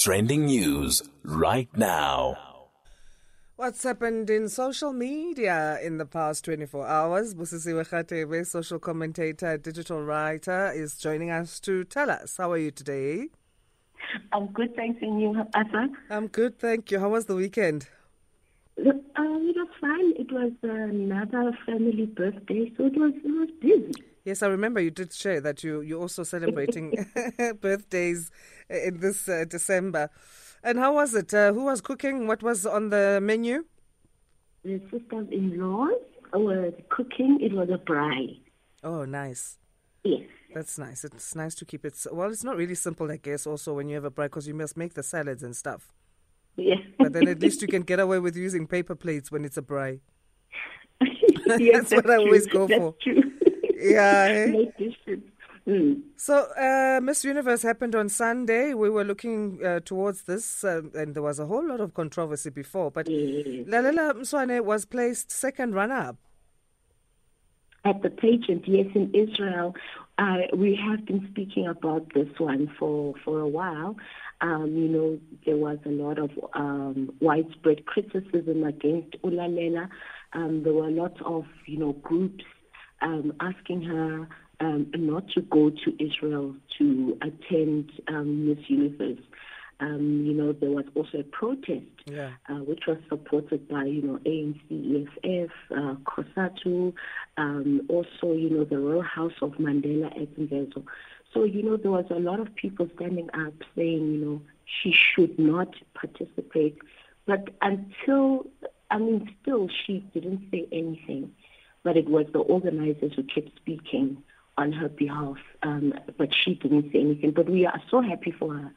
Trending news right now. What's happened in social media in the past 24 hours? Busisiwe Radebe, social commentator, digital writer, is joining us to tell us. How are you today? I'm good, thanks. And you, Asa? I'm good, thank you. How was the weekend? Uh, it was fine. It was another family birthday, so it was it was busy. Yes, I remember you did share that you you're also celebrating birthdays in this uh, December. And how was it? Uh, who was cooking? What was on the menu? The sisters-in-law were cooking. It was a braai. Oh, nice. Yes. That's nice. It's nice to keep it. Well, it's not really simple, I guess. Also, when you have a braai, because you must make the salads and stuff. Yes. But then at least you can get away with using paper plates when it's a braai. yes, that's, what I always go that's for. True. Yeah. eh? Mm. So, uh, Miss Universe happened on Sunday. We were looking uh, towards this, uh, and there was a whole lot of controversy before. But Yes. Lalela Mswane was placed second runner-up. At the pageant, yes, in Israel, uh, we have been speaking about this one for, for a while. Um, you know, there was a lot of um, widespread criticism against Ulalela. Um, there were lots of, you know, groups um, asking her um, not to go to Israel to attend um, Miss Universe. Um, you know, there was also a protest Yeah. uh, which was supported by, you know, ANC, EFF, uh, COSATU, um, also, you know, the Royal House of Mandela at Mvezo. So, you know, there was a lot of people standing up saying, you know, she should not participate. But until, I mean, still, she didn't say anything. But it was the organizers who kept speaking on her behalf. Um, but she didn't say anything. But we are so happy for her.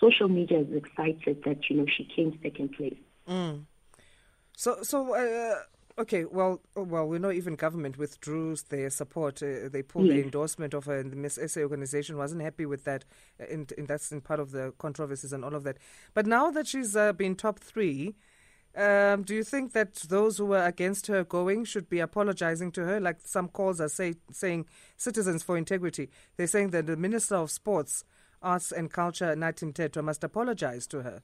Social media is excited that, you know, she came second place. So, so uh, okay. Well, well, we know even government withdrew their support. Uh, they pulled the endorsement of her, and the Miss SA organization wasn't happy with that. uh, And, and that's in part of the controversies and all of that. But now that she's uh, been top three. Um, do you think that those who were against her going should be apologizing to her? Like some calls are say, saying, Citizens for Integrity, they're saying that the Minister of Sports, Arts and Culture, Nathi Mthethwa, must apologize to her.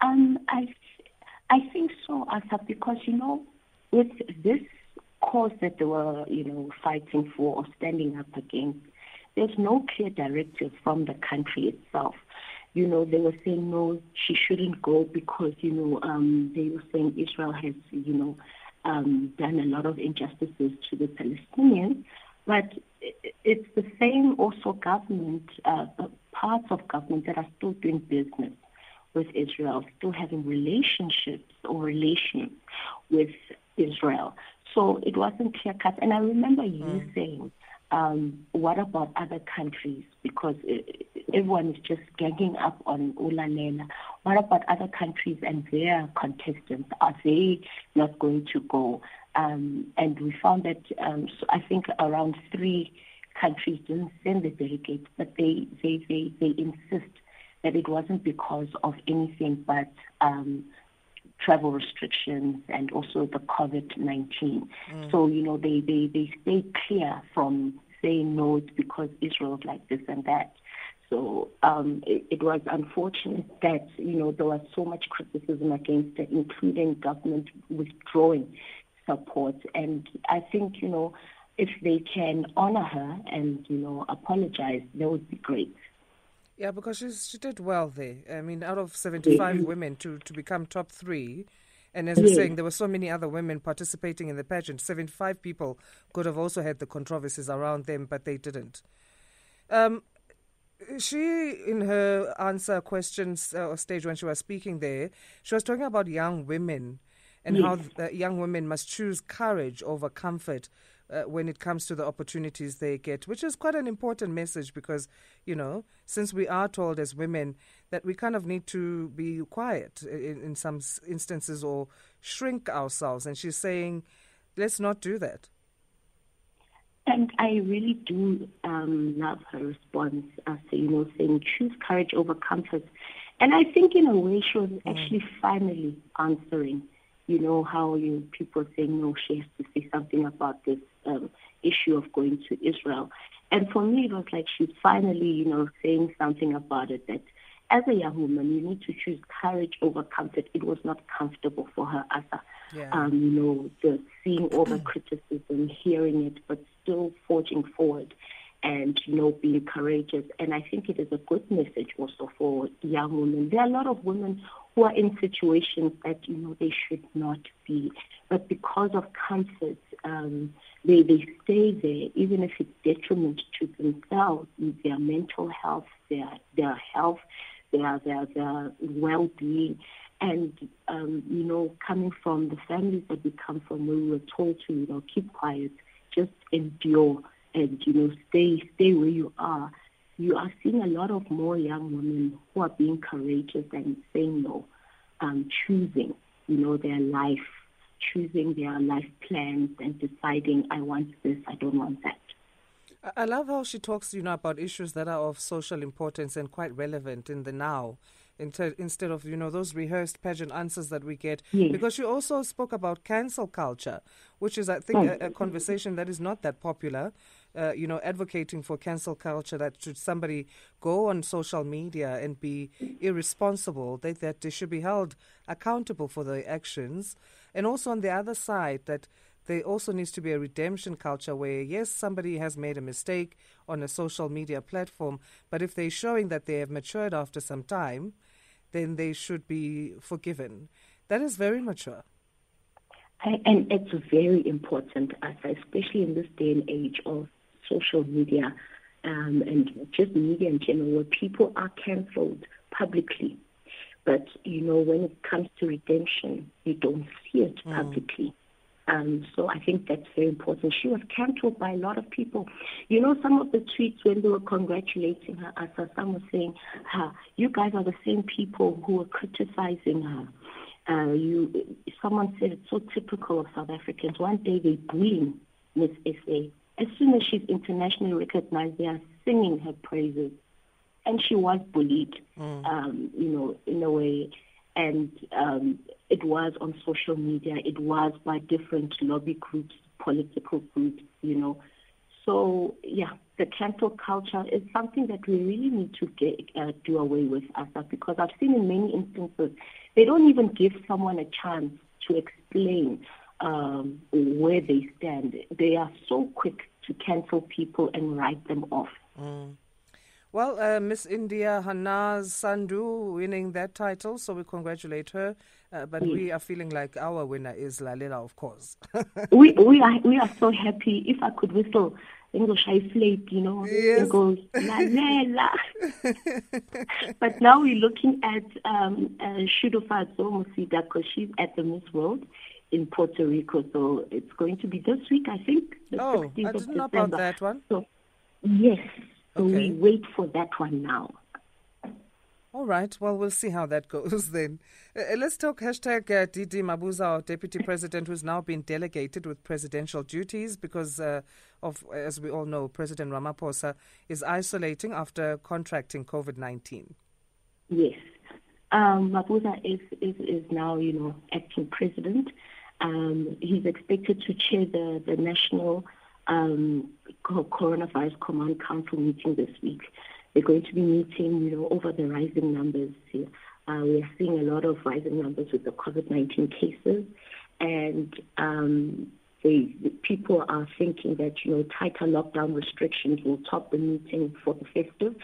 Um, I, I think so, Asa, because you know, with this cause that they were, you know, fighting for or standing up against, there's no clear directive from the country itself. You know, they were saying no, she shouldn't go because you know, um, they were saying Israel has, you know, um, done a lot of injustices to the Palestinians, but it's the same also government, uh, parts of government that are still doing business with Israel, still having relationships or relations with Israel. So it wasn't clear cut. And I remember you saying, um, what about other countries? Because everyone is just ganging up on Ulalela. What about other countries and their contestants? Are they not going to go? Um, and we found that um, so I think around three countries didn't send the delegates, but they, they, they, they insist that it wasn't because of anything but um, travel restrictions and also the COVID 19. So, you know, they, they, they stay clear from saying no, it's because Israel's like this and that. So um, it, it was unfortunate that, you know, there was so much criticism against it, including government withdrawing support. And I think, you know, if they can honor her and, you know, apologize, that would be great. Yeah, because she's, she did well there. I mean, out of 75 women to, to become top three, and as you're saying, there were so many other women participating in the pageant. 75 people could have also had the controversies around them, but they didn't. Um, she, in her answer questions uh, stage when she was speaking there, she was talking about young women and how young women must choose courage over comfort uh, when it comes to the opportunities they get, which is quite an important message because, you know, since we are told as women that we kind of need to be quiet in, in some instances or shrink ourselves. And she's saying, let's not do that. And I really do um, love her response after, you know, saying choose courage over comfort. And I think in a way she was actually finally answering, you know, how you people saying no, she has to say something about this um, issue of going to Israel. And for me, it was like she's finally, you know, saying something about it that as a young woman, you need to choose courage over comfort. It was not comfortable for her as a, yeah. um, you know, the seeing all the criticism, hearing it, but still forging forward and, you know, being courageous. And I think it is a good message also for young women. There are a lot of women who are in situations that, you know, they should not be. But because of comfort, um, they, they stay there, even if it's detriment to themselves, their mental health, their, their health, their, their, their well-being. And, um, you know, coming from the families that we come from where we were told to, you know, keep quiet, just endure and, you know, stay, stay where you are. You are seeing a lot of more young women who are being courageous and saying no, um, choosing, you know, their life, choosing their life plans and deciding, I want this, I don't want that. I love how she talks, you know, about issues that are of social importance and quite relevant in the now instead of you know those rehearsed pageant answers that we get yes. because she also spoke about cancel culture which is i think a, a, conversation that is not that popular uh, you know advocating for cancel culture that should somebody go on social media and be irresponsible they, that they should be held accountable for their actions and also on the other side that there also needs to be a redemption culture where, yes, somebody has made a mistake on a social media platform, but if they're showing that they have matured after some time, then they should be forgiven. That is very mature. And it's very important, especially in this day and age of social media um, and just media in general, where people are cancelled publicly. But, you know, when it comes to redemption, you don't see it mm. publicly. Um, so I think that's very important. She was cancelled by a lot of people. You know, some of the tweets when they were congratulating her, as some were saying, "Ha, you guys are the same people who were criticizing her." Uh, you, someone said it's so typical of South Africans. One day they bullying Miss SA. As soon as she's internationally recognized, they are singing her praises, and she was bullied. Mm. Um, you know, in a way and um, it was on social media, it was by different lobby groups, political groups, you know. So, yeah, the cancel culture is something that we really need to get, uh, do away with, Asa, because I've seen in many instances, they don't even give someone a chance to explain um, where they stand. They are so quick to cancel people and write them off. Mm. Well, uh, Miss India Harnaaz Sandhu winning that title, so we congratulate her. Uh, but yes. we are feeling like our winner is Lalela, of course. we we are we are so happy. If I could whistle English I flake, you know, yes. it goes Lalela. but now we're looking at um, uh, Shudufhadzo Musida because she's at the Miss World in Puerto Rico. So it's going to be this week, I think. The oh, 16th I didn't know about that one. So, yes. So okay. we wait for that one now. All right. Well, we'll see how that goes then. Uh, let's talk hashtag uh, DD Mabuza, our deputy president, who's now been delegated with presidential duties because uh, of, as we all know, President Ramaphosa is isolating after contracting COVID 19. Yes. Um, Mabuza is, is, is now, you know, acting president. Um, he's expected to chair the, the national um, coronavirus command council meeting this week. They're going to be meeting, you know, over the rising numbers here. Uh, we are seeing a lot of rising numbers with the COVID-19 cases, and um, they, the people are thinking that you know tighter lockdown restrictions will top the meeting for the festive.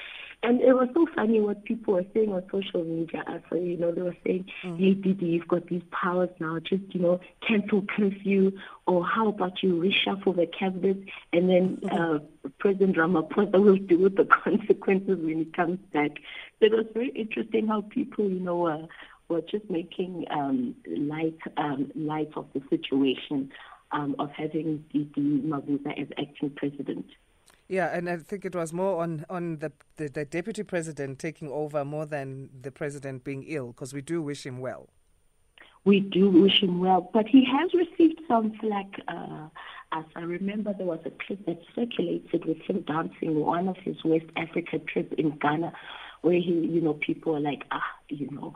And it was so funny what people were saying on social media. So, you know, they were saying, mm. hey, DD, you've got these powers now. Just, you know, cancel curfew. Or how about you reshuffle the cabinet? And then mm-hmm. uh, President Ramaphosa will deal with the consequences when he comes back. So it was very interesting how people, you know, uh, were just making um, light, um, light of the situation um, of having DD Mabuza as acting president. Yeah, and I think it was more on on the, the, the deputy president taking over more than the president being ill, because we do wish him well. We do wish him well, but he has received some flack. Uh, as I remember, there was a clip that circulated with him dancing one of his West Africa trip in Ghana, where he, you know, people are like, ah, you know.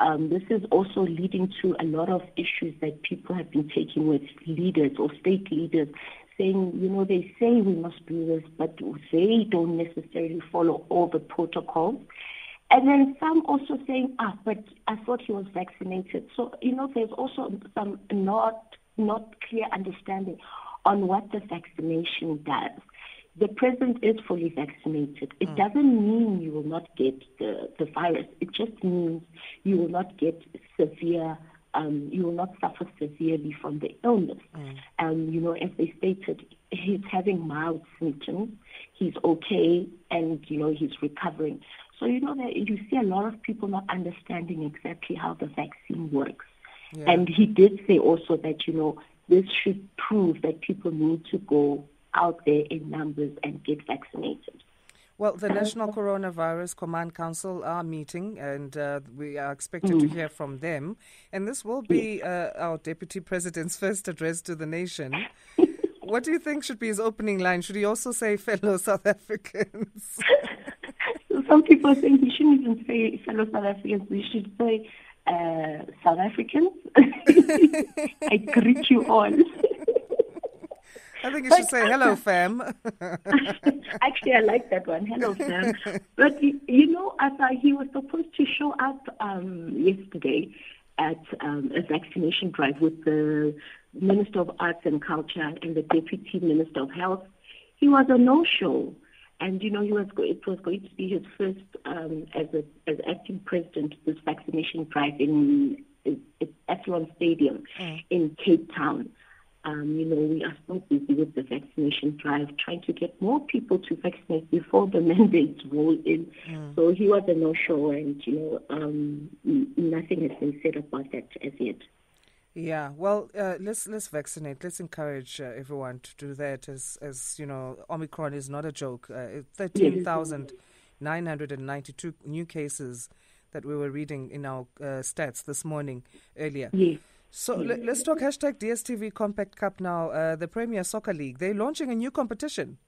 Um, this is also leading to a lot of issues that people have been taking with leaders or state leaders saying, you know, they say we must do this, but they don't necessarily follow all the protocols. And then some also saying, ah, but I thought he was vaccinated. So, you know, there's also some not not clear understanding on what the vaccination does. The president is fully vaccinated. It mm. doesn't mean you will not get the, the virus. It just means you will not get severe um, you will not suffer severely from the illness. Mm. Um, you know, as they stated, he's having mild symptoms. He's okay, and you know he's recovering. So you know that you see a lot of people not understanding exactly how the vaccine works. Yeah. And he did say also that you know this should prove that people need to go out there in numbers and get vaccinated. Well, the National Coronavirus Command Council are meeting, and uh, we are expected mm. to hear from them. And this will be uh, our Deputy President's first address to the nation. what do you think should be his opening line? Should he also say fellow South Africans? Some people think he shouldn't even say fellow South Africans. He should say uh, South Africans. I greet you all. I think you should say hello, fam. Actually, I like that one. Hello, fam. But you know, as I he was supposed to show up um, yesterday at um, a vaccination drive with the Minister of Arts and Culture and the Deputy Minister of Health. He was a no-show, and you know, he was it was going to be his first um, as a as acting president this vaccination drive in, in, in Athlone Stadium mm. in Cape Town. Um, you know, we are so busy with the vaccination drive, trying to get more people to vaccinate before the mandates roll in. Mm. So he was a no-show, and you know, um, nothing has been said about that as yet. Yeah, well, uh, let's let's vaccinate. Let's encourage uh, everyone to do that. As as you know, Omicron is not a joke. Uh, Thirteen thousand nine hundred and ninety-two new cases that we were reading in our uh, stats this morning earlier. Yes. So let, us talk hashtag DSTV Compact Cup now. Uh, the Premier Soccer League, they're launching a new competition.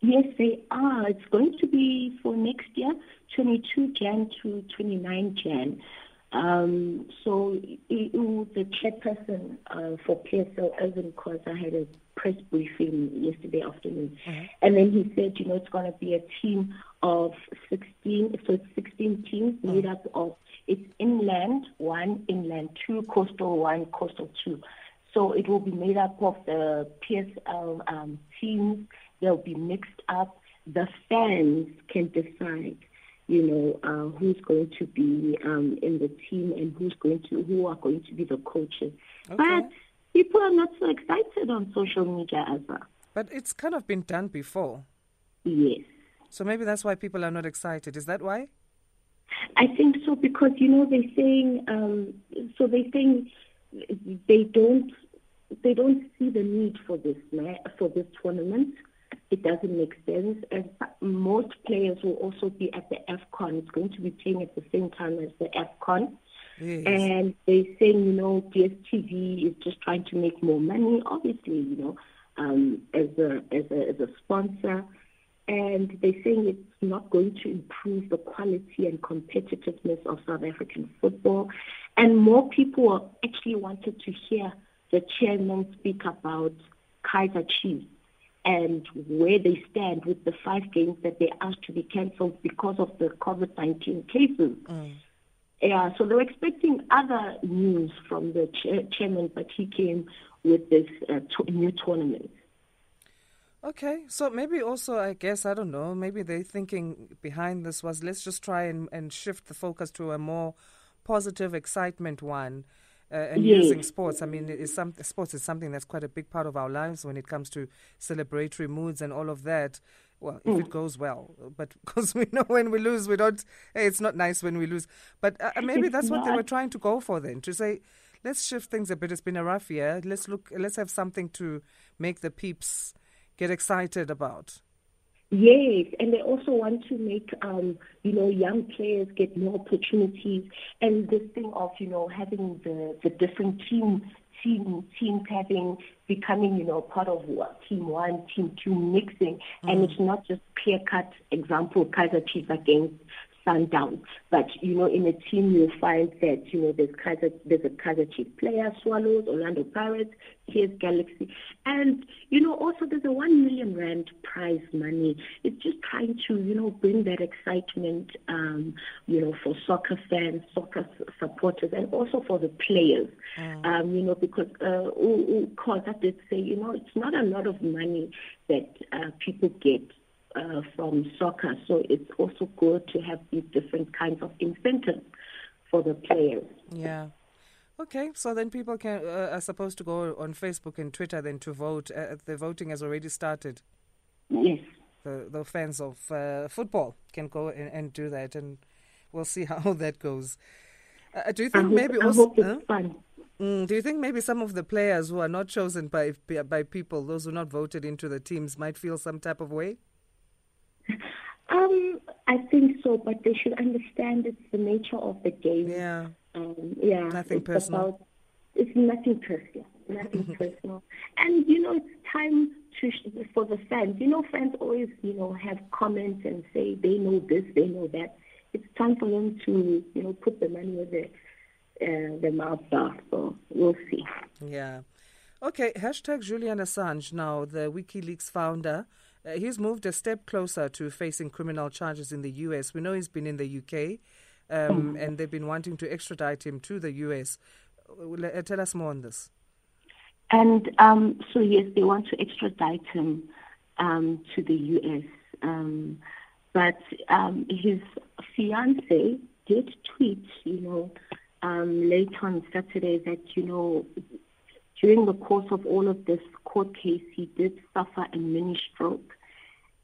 Yes, they are. It's going to be for next year, 22 Jan to 29 Jan. Um, so the chairperson uh, for PSL, Irvin Khoza, had a press briefing yesterday afternoon. Mm-hmm. And then he said, you know, it's going to be a team of 16, so it's 16 teams mm-hmm. made up of, it's inland, one inland, two coastal, one coastal, two. So it will be made up of the PSL um, teams. They'll be mixed up. The fans can decide you know, uh, who's going to be um, in the team and who's going to, who are going to be the coaches. Okay. But people are not so excited on social media as well. But it's kind of been done before. Yes. So maybe that's why people are not excited. Is that why? I think so because you know they're saying um, so they're saying they don't they don't see the need for this for this tournament it doesn't make sense. And most players will also be at the AFCON. It's going to be playing at the same time as the AFCON. Yes. And they're saying, you know, DSTV is just trying to make more money, obviously, you know, um, as, a, as, a, as a sponsor. And they're saying it's not going to improve the quality and competitiveness of South African football. And more people actually wanted to hear the chairman speak about Kaizer Chiefs and where they stand with the five games that they asked to be cancelled because of the COVID 19 cases. Mm. Yeah, so they were expecting other news from the chairman, but he came with this uh, to- new tournament. Okay, so maybe also, I guess, I don't know, maybe they're thinking behind this was let's just try and, and shift the focus to a more positive excitement one uh, and yes. using sports. I mean, is some, sports is something that's quite a big part of our lives when it comes to celebratory moods and all of that. Well, if mm. it goes well, but because we know when we lose, we don't. Hey, it's not nice when we lose. But uh, uh maybe that's what they were trying to go for then to say, let's shift things a bit. It's been a rough year. Let's look. Let's have something to make the peeps get excited about. Yes, and they also want to make um, you know young players get more opportunities, and this thing of you know having the the different team team teams having becoming you know part of what team one, team two mixing, mm. and it's not just clear cut example Kaizer Chiefs against Sundown. But you know, in a team, you'll find that you know there's Kaizer, there's a Kaizer Chiefs player, Swallows, Orlando Pirates, here's Galaxy, and you know also there's a one million rand prize money. It's just trying to you know bring that excitement, um, you know, for soccer fans, soccer supporters, and also for the players. Mm. Um, you know, because uh, cause I did say, you know, it's not a lot of money that uh, people get uh, from soccer. So it's also good to have these different kinds of incentives for the players. Yeah. Okay, so then people can uh, are supposed to go on Facebook and Twitter then to vote. Uh, the voting has already started. Yes. The the fans of uh, football can go and, and, do that, and we'll see how that goes. Uh, do you think hope, maybe also? Mm, do you think maybe some of the players who are not chosen by by people, those who are not voted into the teams, might feel some type of way? Um, I think so, but they should understand it's the nature of the game. Yeah. Um, yeah. Nothing personal. About, it's nothing personal. Nothing personal. And you know, it's time to for the fans. You know, fans always you know have comments and say they know this, they know that. It's time for them to you know put the money where the uh, the mouth are. So we'll see. Yeah. Okay. Hashtag Julian Assange now, the WikiLeaks founder uh, he's moved a step closer to facing criminal charges in the U.S. We know he's been in the UK, um, mm. and they've been wanting to extradite him to the U.S. Uh, tell us more on this. And um, so, yes, they want to extradite him um, to the U.S. Um, but um, his fiance did tweet, you know, um, late on Saturday that, you know, during the course of all of this court case, he did suffer a mini stroke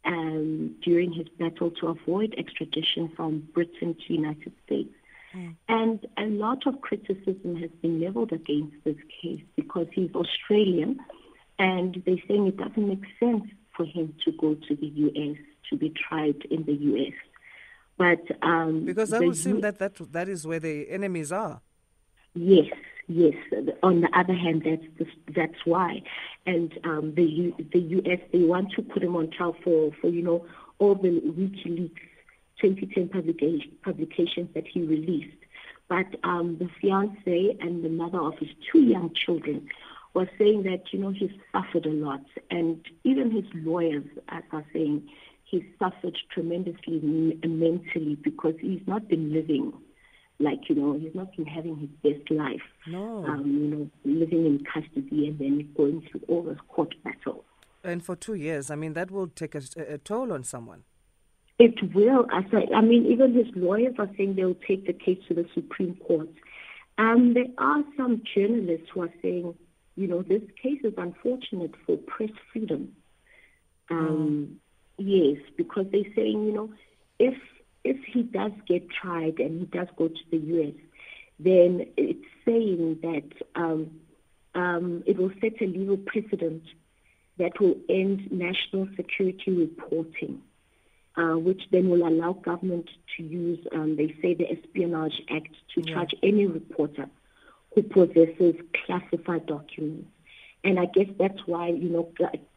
um, during his battle to avoid extradition from Britain to United States. Mm. And a lot of criticism has been leveled against this case because he's Australian and they're saying it doesn't make sense for him to go to the U.S. to be tried in the U.S. But um, because I would assume that, that that is where the enemies are. Yes, Yes. On the other hand, that's that's why, and um, the U, the U.S. they want to put him on trial for for you know all the WikiLeaks 2010 publication, publications that he released. But um, the fiance and the mother of his two young children was saying that you know he's suffered a lot, and even his lawyers are saying he suffered tremendously mentally because he's not been living like you know he's not been having his best life. No. Um, you know, living in custody and then going through all those court battles. And for two years, I mean, that will take a, a toll on someone. It will. I, I mean, even his lawyers are saying they'll take the case to the Supreme Court. Um, there are some journalists who are saying, you know, this case is unfortunate for press freedom. Um, mm. Yes, because they're saying, you know, if if he does get tried and he does go to the U.S., then it's saying that um, um, it will set a legal precedent that will end national security reporting, uh, which then will allow government to use, um, they say, the Espionage Act to yeah. charge any reporter who possesses classified documents. And I guess that's why, you know,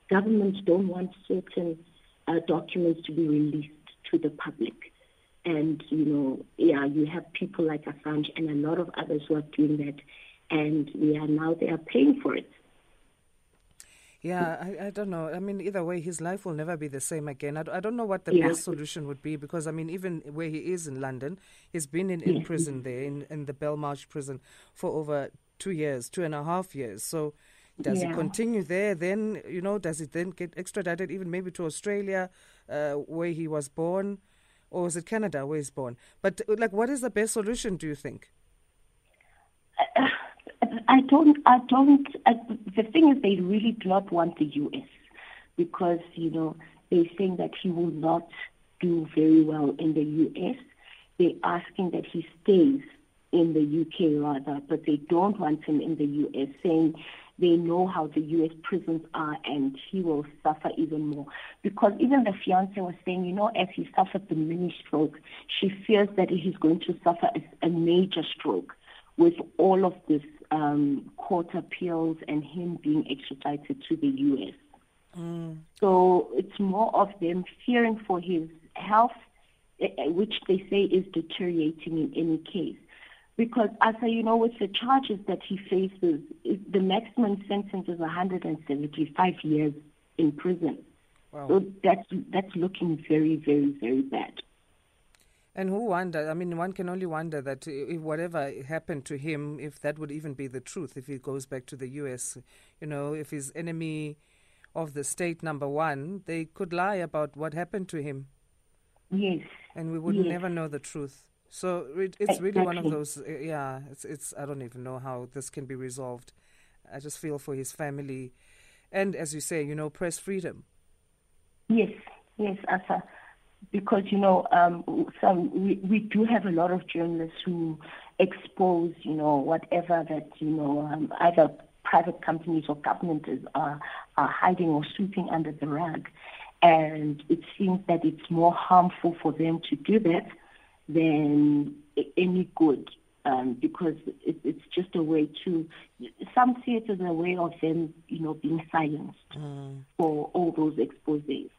governments don't want certain uh, documents to be released to the public. And, you know, yeah, you have people like Assange and a lot of others who are doing that. And yeah, now they are paying for it. Yeah, I, I don't know. I mean, either way, his life will never be the same again. I, I don't know what the yeah. best solution would be because, I mean, even where he is in London, he's been in, in prison there, in, in the Belmarsh prison, for over two years, two and a half years. So does yeah. he continue there? Then, you know, does he then get extradited even maybe to Australia uh, where he was born? Or is it Canada where he's born? But like, what is the best solution? Do you think? I don't. I don't. I, the thing is, they really do not want the U.S. because you know they're saying that he will not do very well in the U.S. They're asking that he stays in the U.K. rather, but they don't want him in the U.S. Saying they know how the U.S. prisons are and he will suffer even more. Because even the fiance was saying, you know, as he suffered the mini stroke, she fears that he's going to suffer a, a major stroke with all of this um, court appeals and him being extradited to the U.S. Mm. So it's more of them fearing for his health eh, eh, which they say is deteriorating in any case. Because, as I, you know, with the charges that he faces, the maximum sentence is 175 years in prison. Wow. So that's that's looking very, very, very bad. And who wonder? I mean, one can only wonder that if whatever happened to him, if that would even be the truth, if he goes back to the U.S., you know, if his enemy of the state number one, they could lie about what happened to him. Yes. And we would yes. never know the truth. So it, it's exactly. really one of those. Uh, yeah, it's it's. I don't even know how this can be resolved. I just feel for his family, and as you say, you know, press freedom. Yes, yes, Asa because you know um, some we, we do have a lot of journalists who expose you know whatever that you know um, either private companies or governments are are hiding or sweeping under the rug, and it seems that it's more harmful for them to do that than any good. Um, because it, it's just a way to, some see it as a way of them, you know, being silenced mm. for all those exposes.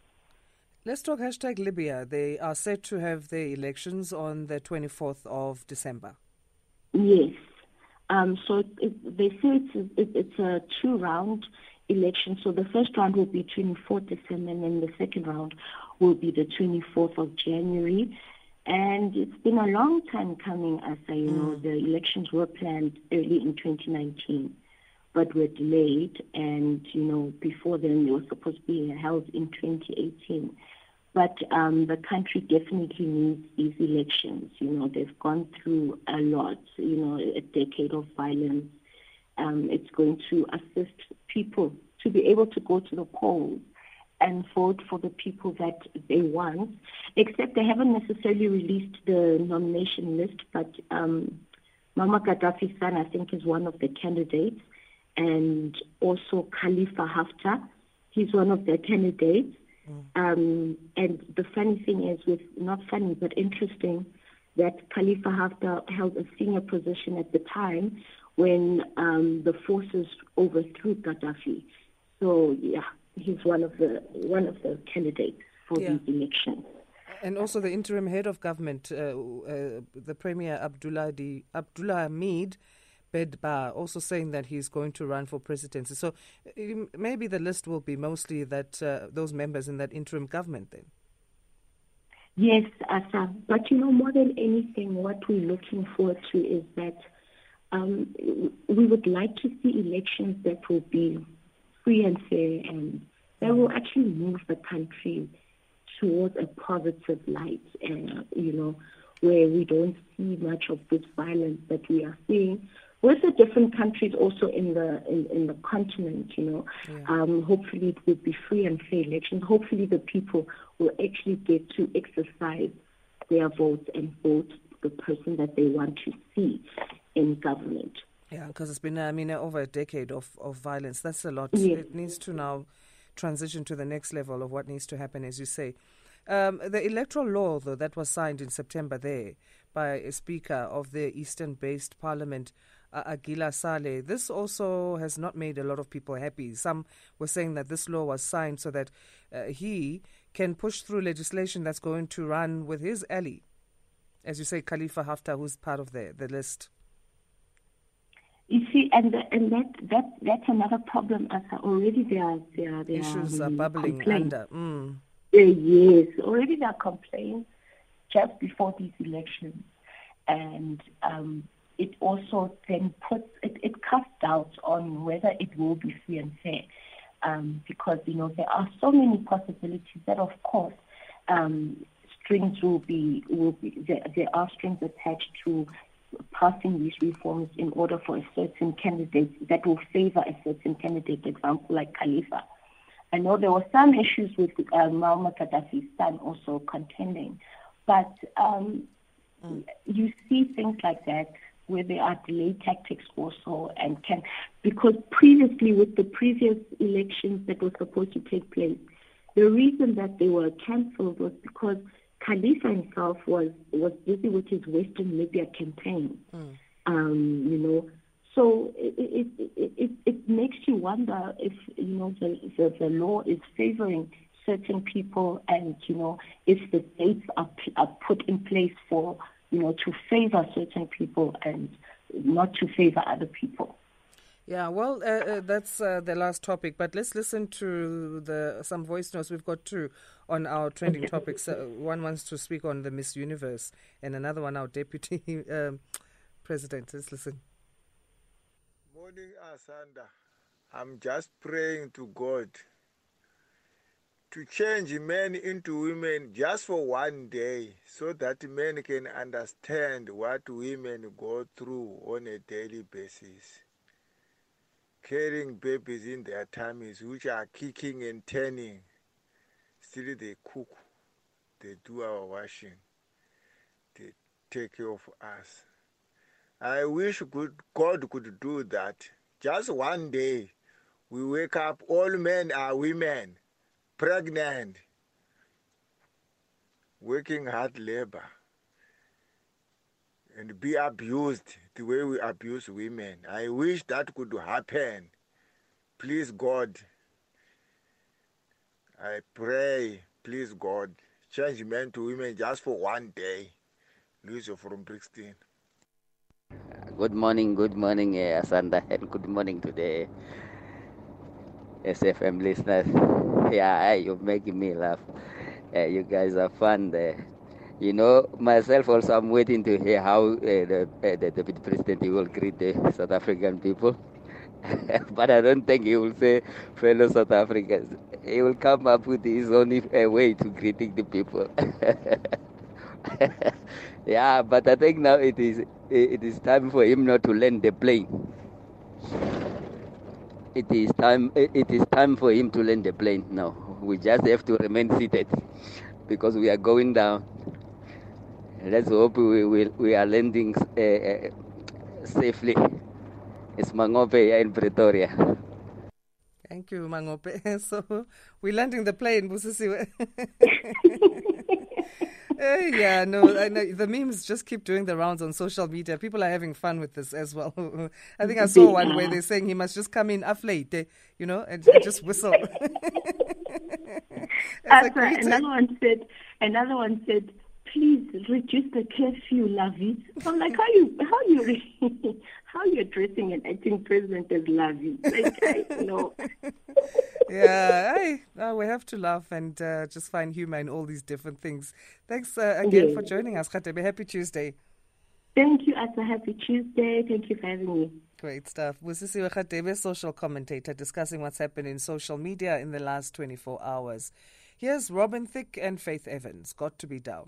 Let's talk hashtag Libya. They are set to have their elections on the 24th of December. Yes. Um, so it, they say it's a, it, it's a two round election. So the first round will be 24th December, and then the second round will be the 24th of January. And it's been a long time coming, as I you mm. know, the elections were planned early in 2019 but were delayed. And, you know, before then, they were supposed to be held in 2018. But um, the country definitely needs these elections. You know, they've gone through a lot, you know, a decade of violence. Um, it's going to assist people to be able to go to the polls and vote for the people that they want, except they haven't necessarily released the nomination list, but um, Muammar Gaddafi's son, I think, is one of the candidates, and also Khalifa Haftar. He's one of the candidates. Mm. Um, and the funny thing is, with not funny but interesting, that Khalifa Haftar held a senior position at the time when um, the forces overthrew Gaddafi. So yeah, he's one of the one of the candidates for yeah. the election. And also the interim head of government, uh, uh, the Premier Abdullah Di, Abdullah Hamid, Dbeibah also saying that he's going to run for presidency. So um, maybe the list will be mostly that uh, those members in that interim government then. Yes, Asa. But you know, more than anything, what we're looking forward to is that um, we would like to see elections that will be free and fair and that will actually move the country towards a positive light, and you know, where we don't see much of this violence that we are seeing with the different countries also in the in, in the continent, you know, yeah. um, hopefully it will be free and fair elections. Hopefully the people will actually get to exercise their votes and vote the person that they want to see in government. Yeah, because it's been, I mean, over a decade of, of violence. That's a lot. Yes. It needs to now transition to the next level of what needs to happen, as you say. Um, the electoral law, though, that was signed in September there by a speaker of the Eastern based parliament uh, Aguila Saleh. This also has not made a lot of people happy. Some were saying that this law was signed so that uh, he can push through legislation that's going to run with his ally, as you say, Khalifa Haftar, who's part of the, the list. You see, and the, and that that that's another problem. As already there are there are, there issues are, um, bubbling complaints. under. Mm. Uh, yes, already there are complaints just before these elections, and um, it also then puts it, it casts doubt on whether it will be free and fair. Um, because you know there are so many possibilities that, of course, um, strings will be will be there, there are strings attached to passing these reforms in order for a certain candidate that will favor a certain candidate. Example like Khalifa. I know there were some issues with uh, Muammar Gaddafi's son also contending, but um, mm. you see things like that where there are delay tactics also and can because previously with the previous elections that were supposed to take place, the reason that they were cancelled was because Khalifa himself was was busy with his Western Libya campaign. Mm. Um, you know, so it, it it, it it makes you wonder if you know the, the the law is favoring certain people, and you know, if the dates are, are put in place for you know to favor certain people and not to favor other people. Yeah, well, uh, uh, that's uh, the last topic, but let's listen to the some voice notes we've got two on our trending topics. Uh, one wants to speak on the Miss Universe, and another one our deputy um, president. Let's listen. Morning, Asanda. I'm just praying to God to change men into women just for one day so that men can understand what women go through on a daily basis carrying babies in their tummies, which are kicking and turning. Still, they cook, they do our washing, they take care of us. I wish good God could do that. Just one day, we wake up, all men are women, pregnant, working hard labor and be abused the way we abuse women. I wish that could happen. Please, God, I pray, please, God, change men to women just for one day. Lucio from Brixton. Good morning, good morning, uh, Asanda, and good morning to the SFM listeners. Yeah, you're making me laugh. Uh, you guys are fun there. You know, myself also, I'm waiting to hear how uh, the, uh, the president will greet the South African people. but I don't think he will say fellow South Africans. He will come up with his own uh, way to greeting the people. yeah, but I think now it is it is time for him not to land the plane. It is time. It is time for him to land the plane now. We just have to remain seated because we are going down. Let's hope we will we are landing uh, uh, safely. It's Mangope in Pretoria. Thank you, Mangope. So we're landing the plane, Busisiwe. Uh, yeah, no, I know the memes just keep doing the rounds on social media. People are having fun with this as well. I think I saw one where they're saying he must just come in aflate, you know, and, and just whistle. another one said, another one said, please reduce the curfew, Lavi. I'm like, how you how you how you addressing an acting president as Lavi? Like, I know. yeah, I, we have to laugh and uh, just find humor in all these different things. Thanks uh, again for joining us, Radebe. Happy Tuesday. Thank you, Asa. Happy Tuesday. Thank you for having me. Great stuff. Busisiwe Radebe, social commentator, discussing what's happened in social media in the last 24 hours. Here's Robin Thicke and Faith Evans. Got to be down.